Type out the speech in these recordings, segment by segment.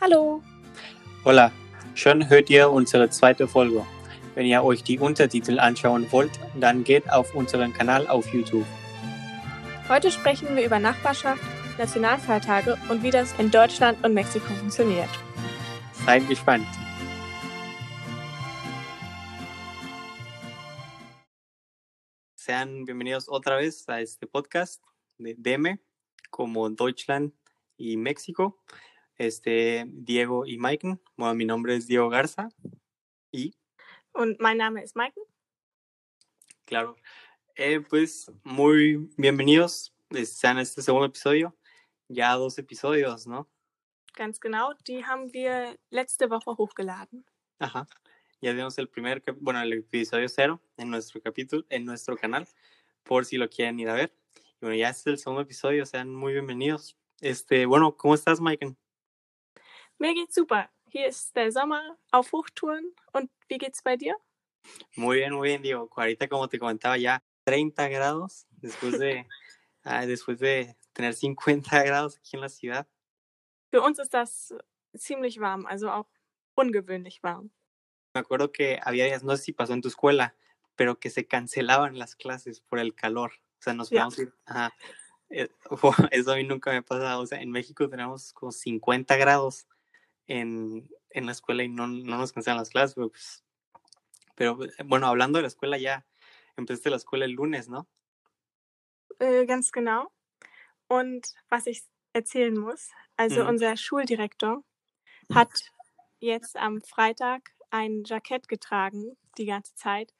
Hallo. Hola, schon hört ihr unsere zweite Folge. Wenn ihr euch die Untertitel anschauen wollt, dann geht auf unseren Kanal auf YouTube. Heute sprechen wir über Nachbarschaft, Nationalfeiertage und wie das in Deutschland und Mexiko funktioniert. Seid gespannt. Sean bienvenidos otra vez a este podcast de DM, como Deutschland y México. Este, Diego y Mike. Bueno, mi nombre es Diego Garza. Y, Und mein Name ist Maike. claro, eh, pues muy bienvenidos sean a este segundo episodio. Ya dos episodios, ¿no? Ganz genau, die haben wir letzte Woche hochgeladen. Ajá. Ya tenemos el primer, bueno, el episodio cero en nuestro capítulo, en nuestro canal, por si lo quieren ir a ver. Y bueno, ya este es el segundo episodio, sean muy bienvenidos. Este, bueno, ¿cómo estás, Mike? Mir geht's super. Hier ist der Sommer auf Hochtouren. Und wie geht's bei dir? Muy bien, muy bien, Diego. Ahorita, como te comentaba, ya 30 grados después de, ah, después de tener 50 grados aquí en la ciudad. Für uns ist das ziemlich warm, also auch ungewöhnlich warm. Me acuerdo que había días, no sé si pasó en tu escuela, pero que se cancelaban las clases por el calor. O sea, nos podíamos ir. Ajá. Eh, Eso a mí nunca me ha pasado. O sea, en México tenemos como 50 grados en, en la escuela y no, no nos cancelan las clases. Pero, pues, pero, eh, bueno, hablando de la escuela, ya empezaste la escuela el lunes, ¿no? Äh, ganz genau. Und was ich erzählen muss, also Mhm. unser Schuldirektor hat jetzt am Freitag ein Jackett getragen, die ganze Zeit,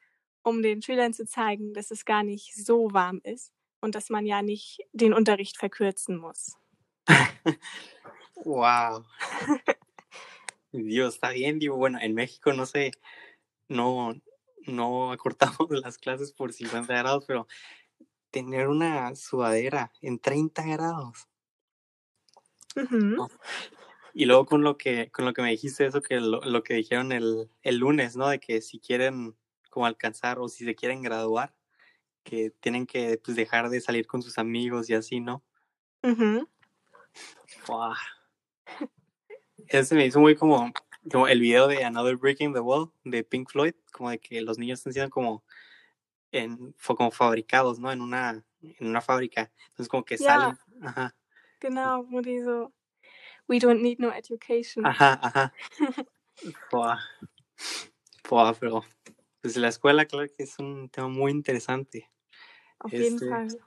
um den Schülern zu zeigen, dass es gar nicht so warm ist und dass man ja nicht den Unterricht verkürzen muss. Wow. Dios, está bien, digo, bueno, en México no sé, no, no acortamos las clases por 50 grados, pero tener una sudadera en 30 grados. No. Y luego con lo que, con lo que me dijiste eso, que lo, lo que dijeron el, el lunes, ¿no? De que si quieren como alcanzar o si se quieren graduar, que tienen que pues, dejar de salir con sus amigos y así, ¿no? Wow. Ese me hizo muy como, como el video de Another Breaking the Wall de Pink Floyd, como de que los niños están siendo como, en, como fabricados, ¿no? En una, en una fábrica. Entonces como que salen. Ajá, Genau, wo die so, we don't need no education. ajá, ajá. Wow. Wow, pero pues la escuela, claro que es un tema muy interesante. Auf jeden este, Fall.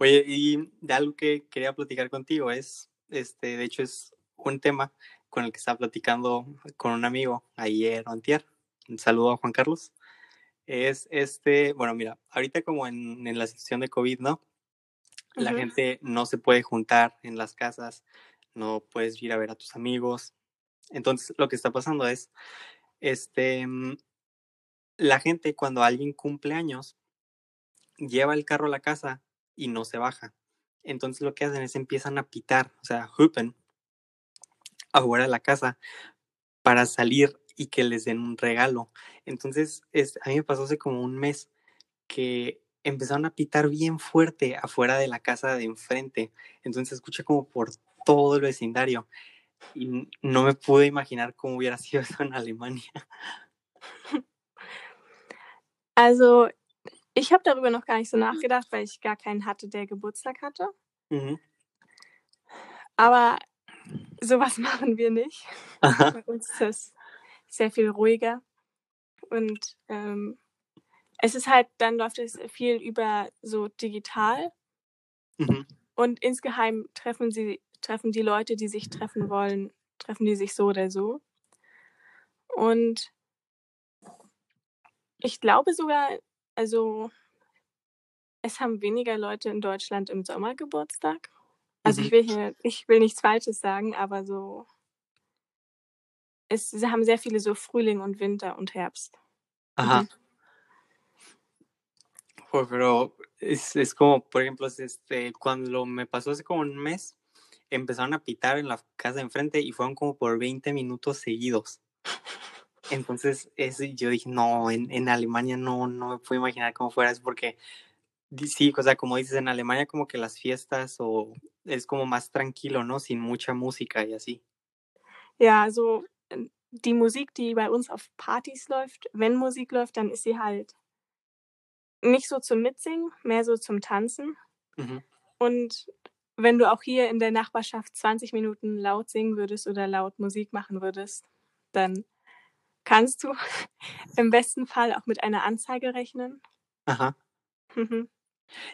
Oye, y de algo que quería platicar contigo es, este, de hecho es un tema con el que estaba platicando con un amigo ayer o antier. Un saludo a Juan Carlos. Es este, bueno, mira, ahorita como en, en la situación de COVID, ¿no? La gente no se puede juntar en las casas, no puedes ir a ver a tus amigos. Entonces, lo que está pasando es, este, mm, la gente cuando alguien cumple años, lleva el carro a la casa y no se baja. Entonces lo que hacen es empiezan a pitar, o sea, hupen afuera de la casa para salir y que les den un regalo. Entonces, es, a mí me pasó hace como un mes que empezaron a pitar bien fuerte afuera de la casa de enfrente. Entonces se escucha como por todo el vecindario. Y no me pude imaginar cómo hubiera sido eso en Alemania. Also, ich habe darüber noch gar nicht so nachgedacht, weil ich gar keinen hatte, der Geburtstag hatte. Ujú. Aber sowas machen wir nicht. Ajá. Bei uns ist das sehr viel ruhiger. Und ähm, es ist halt, dann läuft es viel über so digital. Ujú. Und insgeheim treffen sie, treffen die Leute, die sich treffen wollen, treffen die sich so oder so. Und ich glaube sogar, also es haben weniger Leute in Deutschland im Sommer Geburtstag. Also Mhm. ich will hier, ich will nichts Falsches sagen, aber so es, sie haben sehr viele so Frühling und Winter und Herbst. Ajá. Pues, pero es, es como, por ejemplo, es este, cuando me pasó hace como un mes, empezaron a pitar en la casa de enfrente y fueron como por 20 minutos seguidos. Entonces, ese, yo dije, no, en, en Alemania no, no me puedo imaginar cómo fuera, es porque Sí, o sea, como dices, en Alemania como que las fiestas o es como más tranquilo, ¿no? Sin mucha música y así. Ja, also die Musik, die bei uns auf Partys läuft, wenn Musik läuft, dann ist sie halt nicht so zum Mitsingen, mehr so zum Tanzen. Mhm. Und wenn du auch hier in der Nachbarschaft 20 Minuten laut singen würdest oder laut Musik machen würdest, dann kannst du im besten Fall auch mit einer Anzeige rechnen.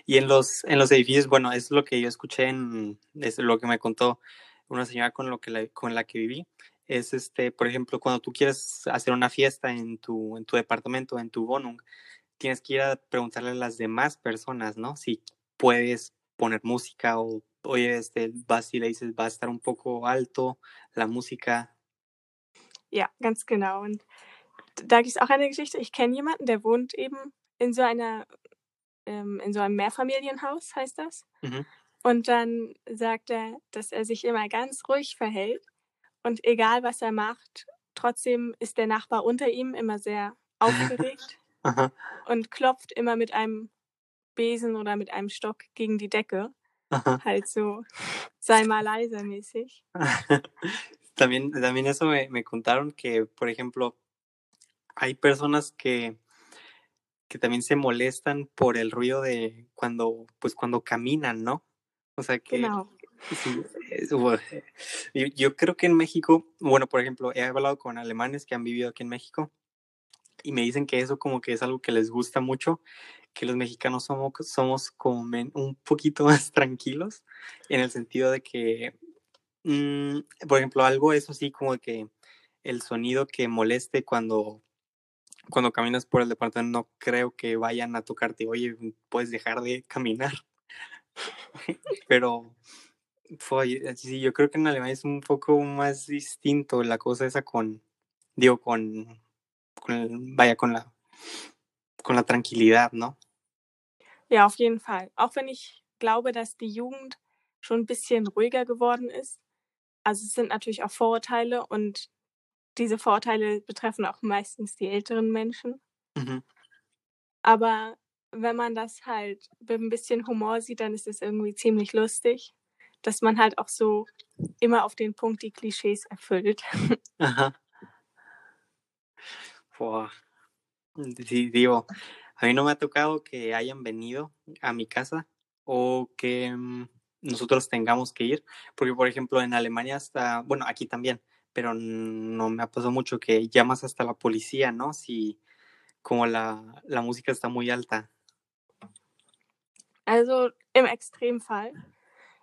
Y en los, en los edificios, bueno, es lo que yo escuché, en, es lo que me contó una señora con, lo que la, con la que viví, es este, por ejemplo, cuando tú quieres hacer una fiesta en tu, en tu departamento, en tu Wohnung, tienes que ir a preguntarle a las demás personas, ¿no? Si puedes poner música o, oye, este, vas y le dices, va a estar un poco alto la música. Ja, ganz genau. Und da gibt es auch eine Geschichte. Ich kenne jemanden, der wohnt eben in so einer, ähm, in so einem Mehrfamilienhaus, heißt das. Mhm. Und dann sagt er, dass er sich immer ganz ruhig verhält und egal was er macht, trotzdem ist der Nachbar unter ihm immer sehr aufgeregt und klopft immer mit einem Besen oder mit einem Stock gegen die Decke. ajá. Halt so, sei mal leise mäßig. también, también eso me, me contaron que, por ejemplo, hay personas que, que también se molestan por el ruido de cuando, pues cuando caminan, ¿no? O sea que Genau. sí, es- bu- yo, yo creo que en México, bueno, por ejemplo, he hablado con alemanes que han vivido aquí en México y me dicen que eso como que es algo que les gusta mucho, que los mexicanos somos, somos como men- un poquito más tranquilos en el sentido de que, mm, por ejemplo, algo eso sí como que el sonido que moleste cuando, cuando caminas por el departamento, no creo que vayan a tocarte, oye, puedes dejar de caminar. Pero fue, sí, yo creo que en Alemania es un poco más distinto la cosa esa con, digo, con, con el- vaya, con la, con la tranquilidad, ¿no? Ja, auf jeden Fall. Auch wenn ich glaube, dass die Jugend schon ein bisschen ruhiger geworden ist. Also es sind natürlich auch Vorurteile und diese Vorurteile betreffen auch meistens die älteren Menschen. Mhm. Aber wenn man das halt mit ein bisschen Humor sieht, dann ist es irgendwie ziemlich lustig, dass man halt auch so immer auf den Punkt die Klischees erfüllt. Ajá. Fua. Sí, digo, a mí no me ha tocado que hayan venido a mi casa o que mm, nosotros tengamos que ir, porque por ejemplo en Alemania hasta, bueno, aquí también, pero no me ha pasado mucho que llamas hasta la policía, ¿no? Si como la, la música está muy alta. Also im Extremfall.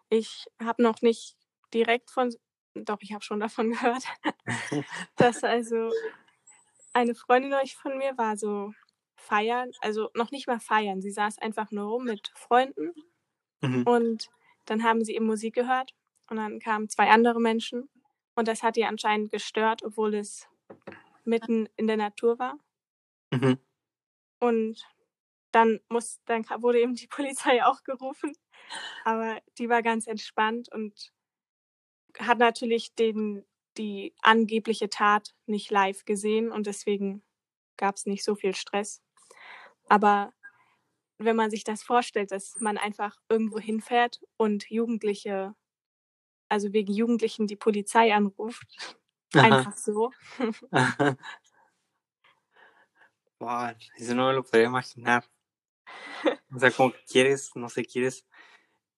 Ich habe noch nicht direkt von, doch, ich habe schon davon gehört, dass also eine Freundin euch von mir war so feiern, also noch nicht mal feiern. Sie saß einfach nur rum mit Freunden Ujú, und dann haben sie eben Musik gehört und dann kamen zwei andere Menschen und das hat ihr anscheinend gestört, obwohl es mitten in der Natur war. ujú. Und dann muss, dann wurde eben die Polizei auch gerufen, aber die war ganz entspannt und hat natürlich den, die angebliche Tat nicht live gesehen und deswegen gab es nicht so viel Stress. Aber wenn man sich das vorstellt, dass man einfach irgendwo hinfährt und Jugendliche, also wegen Jugendlichen die Polizei anruft, einfach so. Wow, eso no me lo podía imaginar. O sea, como que quieres, no sé, quieres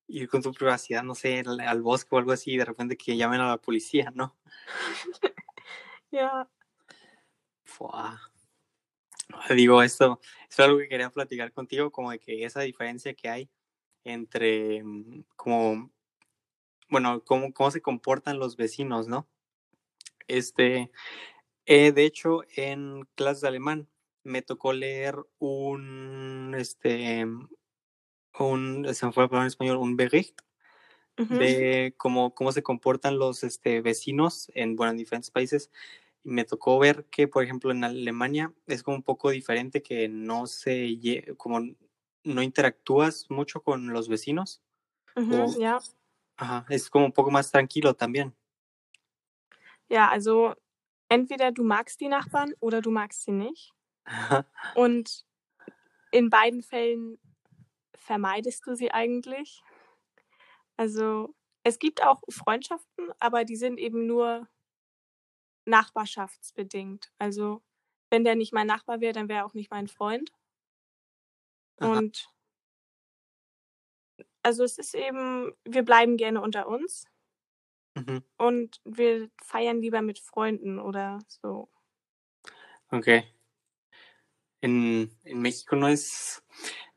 ir con tu privacidad, no sé, al, al bosque o algo así, y de repente que llamen a la policía, ¿no? ja, Fua. Digo, esto, esto es algo que quería platicar contigo, como de que esa diferencia que hay entre, mm, como, bueno, cómo, cómo se comportan los vecinos, ¿no? Este, eh, de hecho, en clases de alemán me tocó leer un, este, un, se me fue la palabra en español, un Bericht de cómo, cómo se comportan los este, vecinos en, bueno, en diferentes países. Y me tocó ver que, por ejemplo, en Alemania es como un poco diferente que no se, como no interactúas mucho con los vecinos. O- ja. Ajá, es como un poco más tranquilo también. Ja, also entweder du magst die Nachbarn oder du magst sie nicht. Und in beiden Fällen vermeidest du sie eigentlich? Also, es gibt auch Freundschaften, aber die sind eben nur nachbarschaftsbedingt. Also, wenn der nicht mein Nachbar wäre, dann wäre er auch nicht mein Freund. Aha. Und also, es ist eben wir bleiben gerne unter uns Ujú. und wir feiern lieber mit Freunden oder so. Okey. En en México no es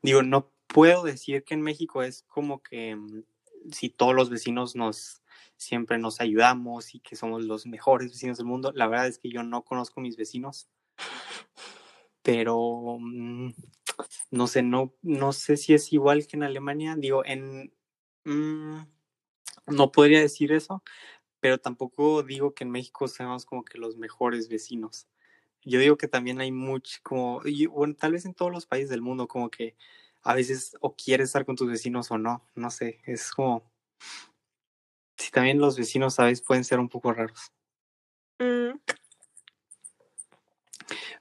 digo, no puedo decir que en México es como que, mm, si todos los vecinos nos siempre nos ayudamos y que somos los mejores vecinos del mundo. La verdad es que yo no conozco mis vecinos. Pero, mm, no sé, no no sé si es igual que en Alemania. Digo, en mm, no podría decir eso, pero tampoco digo que en México seamos como que los mejores vecinos. Yo digo que también hay mucho como y bueno, tal vez en todos los países del mundo, como que a veces o quieres estar con tus vecinos o no, no sé, es como sí, también los vecinos a veces pueden ser un poco raros. Mhm.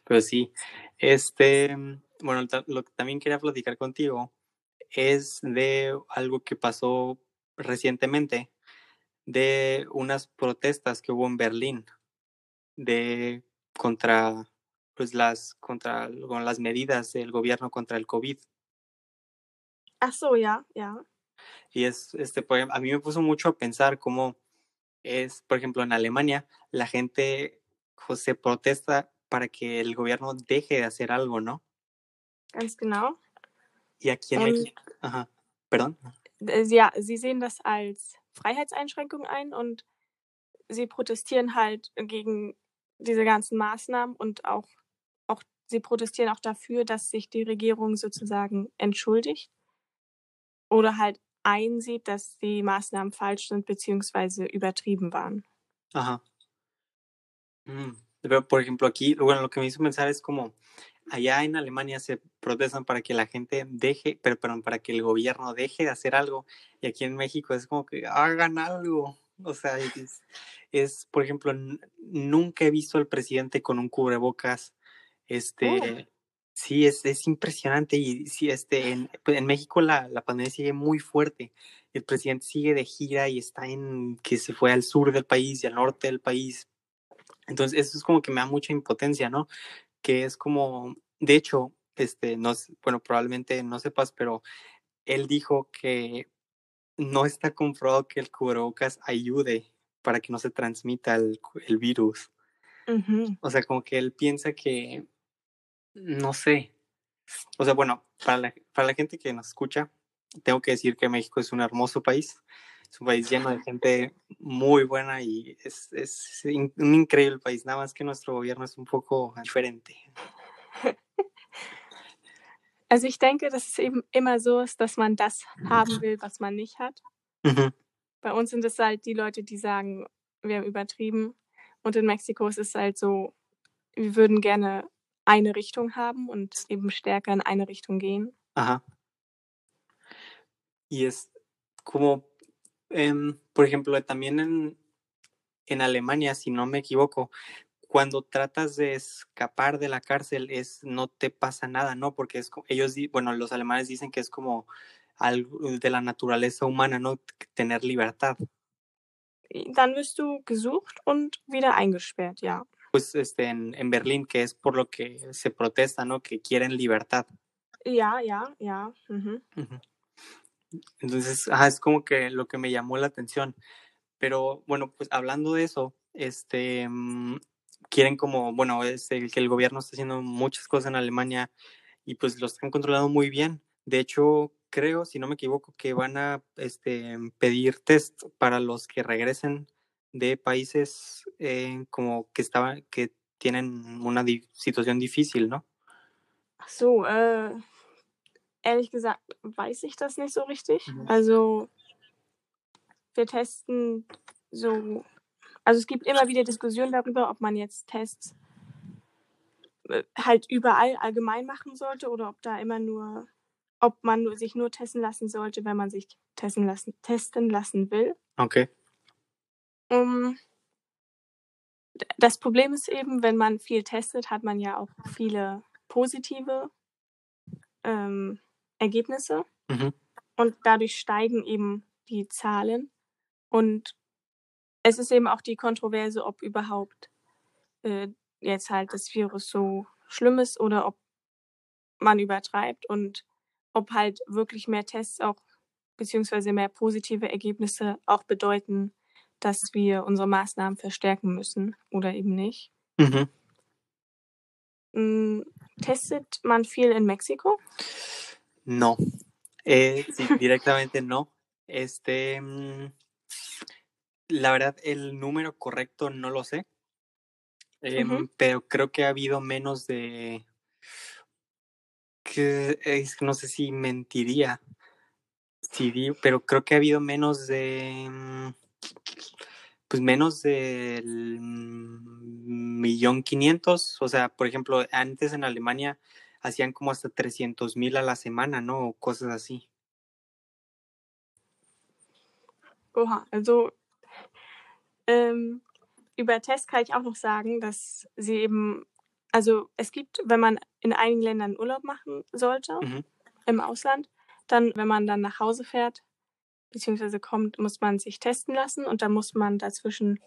Pero sí, este, mm, bueno, lo que también quería platicar contigo es de algo que pasó recientemente, de unas protestas que hubo en Berlín, de contra, pues, las contra con las medidas del gobierno contra el COVID. Ach so, ja, ja. Y es, este, a mí me puso mucho a pensar cómo es, por ejemplo, en Alemania, la gente, se protesta para que el gobierno deje de hacer algo, ¿no? Ganz genau. En Ähm ajá, ¿perdón? Äh, ja, sie sehen das als Freiheitseinschränkung ein und sie protestieren halt gegen diese ganzen Maßnahmen und auch auch sie protestieren auch dafür, dass sich die Regierung sozusagen entschuldigt oder halt einsieht, dass die Maßnahmen falsch sind beziehungsweise übertrieben waren. Ajá. Mm, pero, por ejemplo, aquí, bueno, lo que me hizo pensar es como allá en Alemania se protestan para que la gente deje, pero perdón, para que el gobierno deje de hacer algo, y aquí en México es como que hagan algo. O sea, es es, por ejemplo, nunca he visto al presidente con un cubrebocas, Oh. este, sí, es es impresionante y sí, este, en pues, en México la la pandemia sigue muy fuerte. El presidente sigue de gira y está en que se fue al sur del país y al norte del país. Entonces, eso es como que me da mucha impotencia, ¿no? Que es como de hecho, este, no bueno, probablemente no sepas, pero él dijo que no está comprobado que el cubrebocas ayude para que no se transmita el el virus. O sea, como que él piensa que, no sé. O sea, bueno, para la para la gente que nos escucha, tengo que decir que México es un hermoso país. Un país lleno de gente muy buena y es es in un increíble país, nada más que nuestro gobierno es un poco diferente. Also, ich denke, dass es eben immer so ist, dass man das haben will, was man nicht hat. Mhm. Bei uns sind es halt die Leute, die sagen: „Wir haben übertrieben.“ Und in Mexiko ist es halt so, wir würden gerne eine Richtung haben und eben stärker in eine Richtung gehen. Ajá. Y es como, em, por ejemplo, también en en Alemania, si no me equivoco, cuando tratas de escapar de la cárcel es no te pasa nada, ¿no? Porque es ellos bueno, los alemanes dicen que es como algo de la naturaleza humana, ¿no? Tener libertad. Dann wirst du gesucht und wieder eingesperrt, ja. Pues, este, en en Berlín, que es por lo que se protesta, ¿no? Que quieren libertad. Ja, ja, ja. Mhm. Ujú. Entonces, ajá, es como que lo que me llamó la atención. Pero bueno, pues, hablando de eso, este, mm, quieren como, bueno, es el que el gobierno está haciendo muchas cosas en Alemania y, pues, lo están controlando muy bien. De hecho, creo, si no me equivoco, que van a, este, pedir test para los que regresen de países, eh, como que estaban que tienen una situación difícil, ¿no? So, äh, ehrlich gesagt weiß ich das nicht so richtig. Mhm. Also wir testen so also, es gibt immer wieder Diskussionen darüber, ob man jetzt Tests äh, halt überall allgemein machen sollte oder ob da immer nur ob man nur sich nur testen lassen sollte, wenn man sich testen lassen testen lassen will. Okey. Ähm D das Problem ist eben, wenn man viel testet, hat man ja auch viele positive, ähm, Ergebnisse. Mhm. Und dadurch steigen eben die Zahlen. Und es ist eben auch die Kontroverse, ob überhaupt, äh, jetzt halt das Virus so schlimm ist oder ob man übertreibt und ob halt wirklich mehr Tests auch beziehungsweise mehr positive Ergebnisse auch bedeuten, dass wir unsere Maßnahmen verstärken müssen oder eben nicht. Mhm. Hm, testet man viel in Mexiko? No. Eh, sí, directamente no. Este, mm, la verdad, el número correcto no lo sé. Em. Pero creo que ha habido menos de. Que es no sé si mentiría. Sí, pero creo que ha habido menos de. mm, Pues menos del mm, millón quinientos. O sea, por ejemplo, antes en Alemania hacían como hasta 300 mil a la semana, ¿no? O cosas así. Oha, also ähm, über Tests kann ich auch noch sagen, dass sie eben, also es gibt, wenn man in einigen Ländern Urlaub machen sollte, Mhm. im Ausland, dann, wenn man dann nach Hause fährt, beziehungsweise kommt, muss man sich testen lassen und dann muss man dazwischen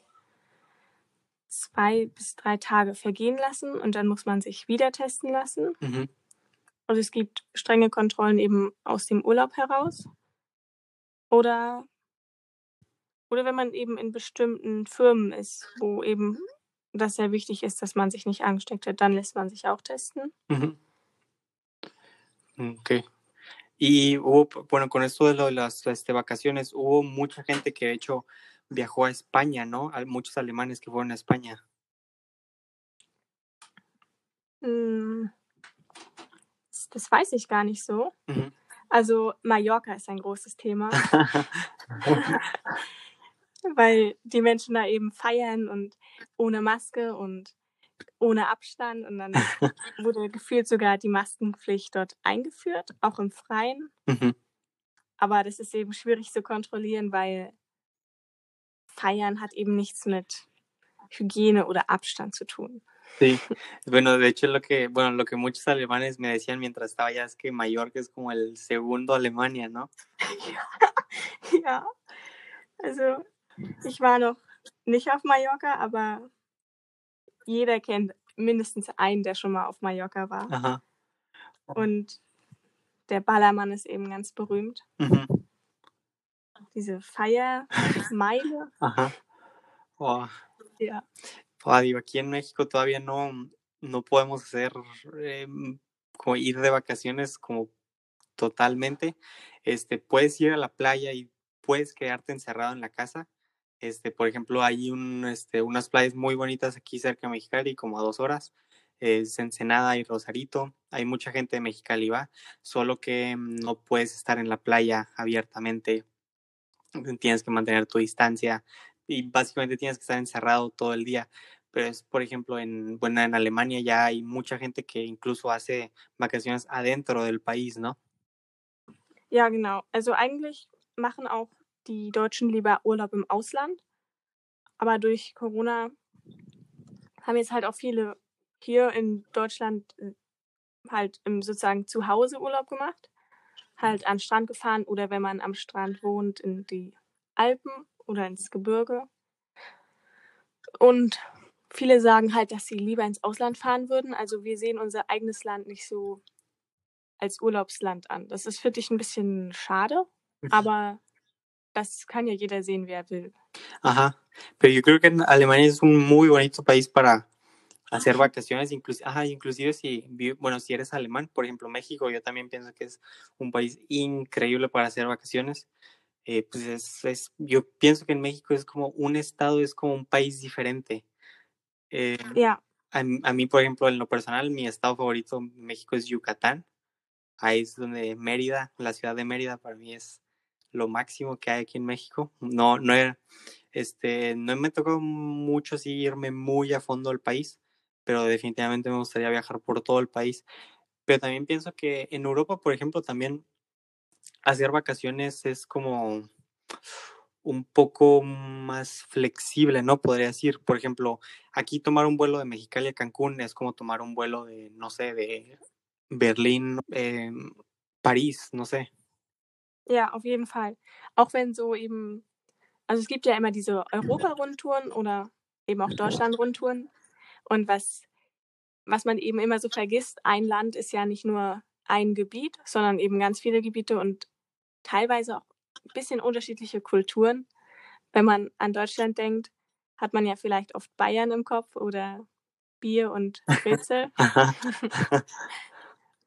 zwei bis drei Tage vergehen lassen und dann muss man sich wieder testen lassen. Mhm. Und es gibt strenge Kontrollen eben aus dem Urlaub heraus. Oder, oder wenn man eben in bestimmten Firmen ist, wo eben das sehr wichtig ist, dass man sich nicht angesteckt hat, dann lässt man sich auch testen. Ujú. Ok. Y hubo, bueno, con esto de lo de las este, vacaciones, hubo mucha gente que de hecho viajó a España, ¿no? Hay muchos alemanes que fueron a España. Hm, das, weiß ich gar nicht so. Ujú. Also Mallorca ist ein großes Thema, weil die Menschen da eben feiern und ohne Maske und ohne Abstand. Und dann wurde gefühlt sogar die Maskenpflicht dort eingeführt, auch im Freien. Ujú. Aber das ist eben schwierig zu kontrollieren, weil Feiern hat eben nichts mit Hygiene oder Abstand zu tun. Sí, bueno, de hecho lo que, bueno, lo que muchos alemanes me decían mientras estaba allá es que Mallorca es como el segundo Alemania, ¿no? ja, also ich war noch nicht auf Mallorca, aber jeder kennt mindestens einen, der schon mal auf Mallorca war. Ajá. Und der Ballermann ist eben ganz berühmt. Ujú. Diese Feiermeile. Ajá. Wow. Ja. Ah, digo, aquí en México todavía no, no podemos hacer em, como ir de vacaciones como totalmente. Este, puedes ir a la playa y puedes quedarte encerrado en la casa. Este, por ejemplo, hay un, este, unas playas muy bonitas aquí cerca de Mexicali, como a dos horas. Es Ensenada y Rosarito. Hay mucha gente de Mexicali va, solo que no puedes estar en la playa abiertamente. Tienes que mantener tu distancia y básicamente tienes que estar encerrado todo el día. Pero es, por ejemplo, en, bueno, en Alemania ya hay mucha gente que incluso hace vacaciones adentro del país, ¿no? ja, genau. Also eigentlich machen auch die Deutschen lieber Urlaub im Ausland. Aber durch Corona haben jetzt halt auch viele hier in Deutschland äh, halt im sozusagen zu Hause Urlaub gemacht. Halt an den Strand gefahren oder wenn man am Strand wohnt, in die Alpen oder ins Gebirge. Und viele sagen halt, dass sie lieber ins Ausland fahren würden. Also wir sehen unser eigenes Land nicht so als Urlaubsland an. Das ist für dich ein bisschen schade, aber das kann ja jeder sehen, wer will. Ajá. Pero yo creo que Alemania es un muy bonito país para hacer vacaciones, inclusive, ajá, inclusive si, bueno, si eres alemán, por ejemplo, México, yo también pienso que es un país increíble para hacer vacaciones. Eh, pues es, es- yo pienso que en México es como un estado, es como un país diferente. Eh, Ja, a, a mí, por ejemplo, en lo personal, mi estado favorito en México es Yucatán. Ahí es donde Mérida, la ciudad de Mérida, para mí es lo máximo que hay aquí en México. No, no, he- este, no me tocó mucho así irme muy a fondo al país, pero definitivamente me gustaría viajar por todo el país. Pero también pienso que en Europa, por ejemplo, también hacer vacaciones es como un poco más flexible, ¿no? Podría decir, por ejemplo, aquí tomar un vuelo de Mexicali a Cancún es como tomar un vuelo de, no sé, de Berlín, eh, París, no sé. Ja, auf jeden Fall. Auch wenn so eben also, es gibt ja immer diese Europa-Rundtouren oder eben auch Deutschland-Rundtouren. Und was was man eben immer so vergisst, ein Land ist ja nicht nur ein Gebiet, sondern eben ganz viele Gebiete und teilweise auch 'n bisschen unterschiedliche Kulturen. Wenn man an Deutschland denkt, hat man ja vielleicht oft Bayern im Kopf oder Bier und Brezel.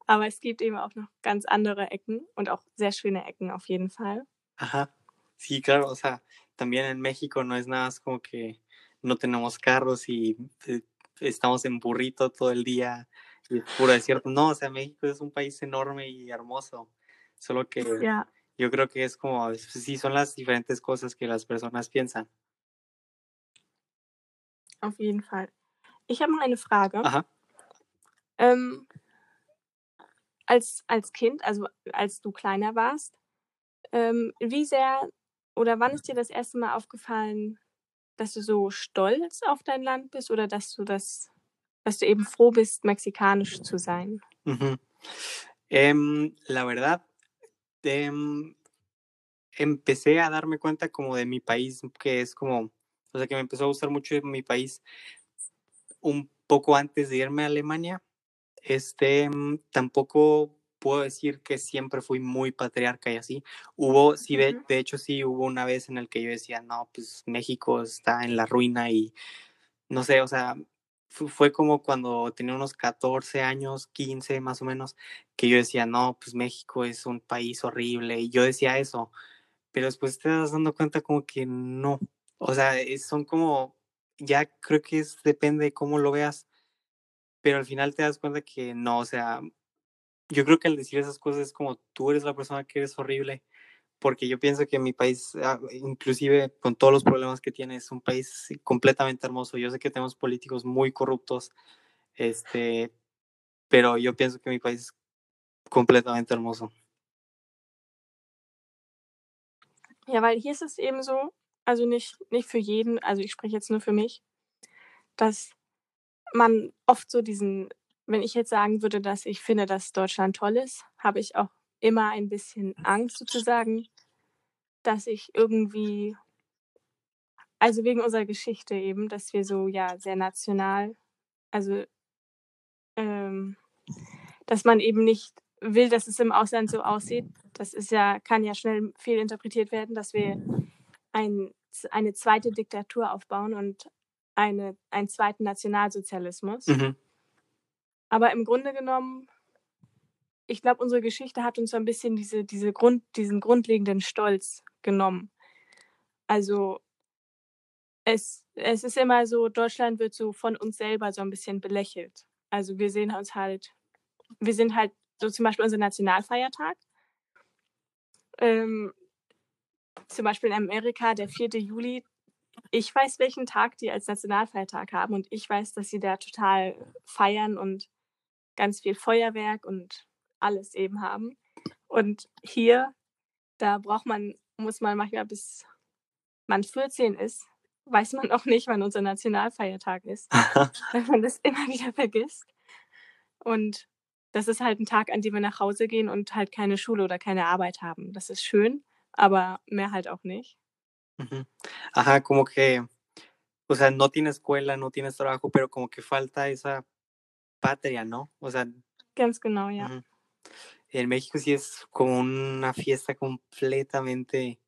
Aber es gibt eben auch noch ganz andere Ecken und auch sehr schöne Ecken auf jeden Fall. Ajá. Sí, claro, o sea, también en México no es nada más como que no tenemos carros y, eh, estamos en burrito todo el día y puro desierto. No, o sea, México es un país enorme y hermoso. Solo que Ja. yo creo que es como sí, son las diferentes cosas que las personas piensan. Auf jeden Fall. Ich habe mal eine Frage. Ajá. Ähm als als Kind, also, als du kleiner warst, ähm, wie sehr oder wann ist dir das erste Mal aufgefallen, dass du so stolz auf dein Land bist oder dass du das dass du eben froh bist, mexikanisch zu sein? Ujú. Em, la verdad, em, empecé a darme cuenta como de mi país, que es como o sea, que me empezó a gustar mucho mi país un poco antes de irme a Alemania. Este, tampoco puedo decir que siempre fui muy patriarca y así. Hubo sí, de de hecho, sí hubo una vez en el que yo decía: "No, pues México está en la ruina", y no sé, o sea, fu fue como cuando tenía unos 14 años, 15 más o menos, que yo decía: "No, pues México es un país horrible", y yo decía eso, pero después te vas dando cuenta como que no. O sea, eh, son como ya creo que es depende de cómo lo veas, pero al final te das cuenta que no, o sea, yo creo que al decir esas cosas es como tú eres la persona que eres horrible, porque yo pienso que mi país, ah, inclusive con todos los problemas que tiene, es un país completamente hermoso. Yo sé que tenemos políticos muy corruptos, este, pero yo pienso que mi país es completamente hermoso. Ja, weil hier ist es eben so, also nicht nicht für jeden, also ich spreche jetzt nur für mich, dass man oft so diesen wenn ich jetzt sagen würde, dass ich finde, dass Deutschland toll ist, habe ich auch immer ein bisschen Angst sozusagen, dass ich irgendwie also wegen unserer Geschichte eben, dass wir so, ja, sehr national also ähm, dass man eben nicht will, dass es im Ausland so aussieht. Das ist ja kann ja schnell fehlinterpretiert werden, dass wir ein eine zweite Diktatur aufbauen und eine einen zweiten Nationalsozialismus. Ujú. Aber im Grunde genommen ich glaube, unsere Geschichte hat uns so 'n bisschen diese diese Grund diesen grundlegenden Stolz genommen. Also es es ist immer so, Deutschland wird so von uns selber so 'n bisschen belächelt. Also, wir sehen uns halt wir sind halt so zum Beispiel unser Nationalfeiertag ähm zum Beispiel in Amerika der 4. Juli. Ich weiß, welchen Tag die als Nationalfeiertag haben und ich weiß, dass sie da total feiern und ganz viel Feuerwerk und alles eben haben. Und hier, da braucht man muss man manchmal bis man 14 ist, weiß man auch nicht, wann unser Nationalfeiertag ist, weil man das immer wieder vergisst. Und das ist halt 'n Tag, an dem wir nach Hause gehen und halt keine Schule oder keine Arbeit haben. Das ist schön, aber mehr halt auch nicht. Ujú. Ajá, como que, o sea, no tienes escuela, no tienes trabajo, pero como que falta esa patria, ¿no? O sea Ganz genau, ja. Ujú. En México sí es como una fiesta completamente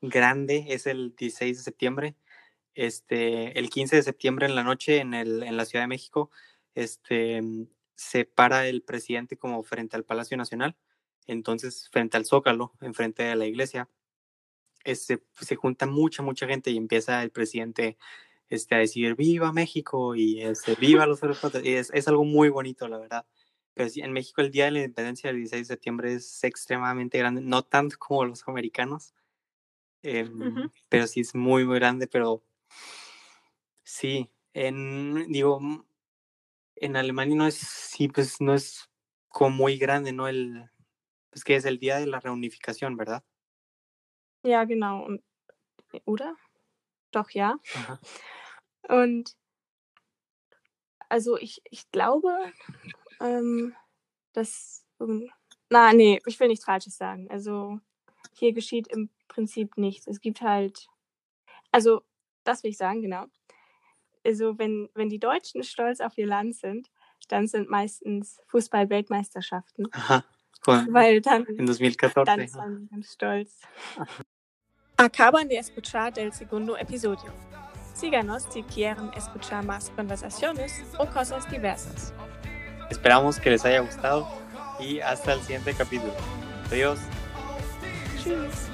grande, es el 16 de septiembre. Este, el 15 de septiembre en la noche en el en la Ciudad de México, este, se para el presidente como frente al Palacio Nacional. Entonces, frente al Zócalo, enfrente de la iglesia, este, se junta mucha, mucha gente y empieza el presidente, este, a decir: "Viva México", y, este, "Viva los héroes patrios", y es es algo muy bonito, la verdad. Pero sí, en México el Día de la Independencia del 16 de septiembre es extremadamente grande, no tanto como los americanos, em, Ujú. pero sí es muy, muy grande, pero sí, en digo, mm, en Alemania no es sí, pues, no es como muy grande, ¿no? El pues, ¿qué es? El día de la reunificación, ¿verdad? Ja, genau und oder? Doch, ja. Ajá. Und also, ich ich glaube, ähm, dass, ähm na, ne, ich will nichts Falsches sagen. Also hier geschieht im Prinzip nichts. Es gibt halt also, das will ich sagen, genau. Also, wenn wenn die Deutschen stolz auf ihr Land sind, dann sind meistens Fußball-Weltmeisterschaften. Ajá. Con- Weil dann en 2014. dann ajá. están ganz stolz. Acaban de escuchar del segundo episodio. Síganos si quieren escuchar más conversaciones o cosas diversas. Esperamos que les haya gustado y hasta el siguiente capítulo. Adiós. Tschüss.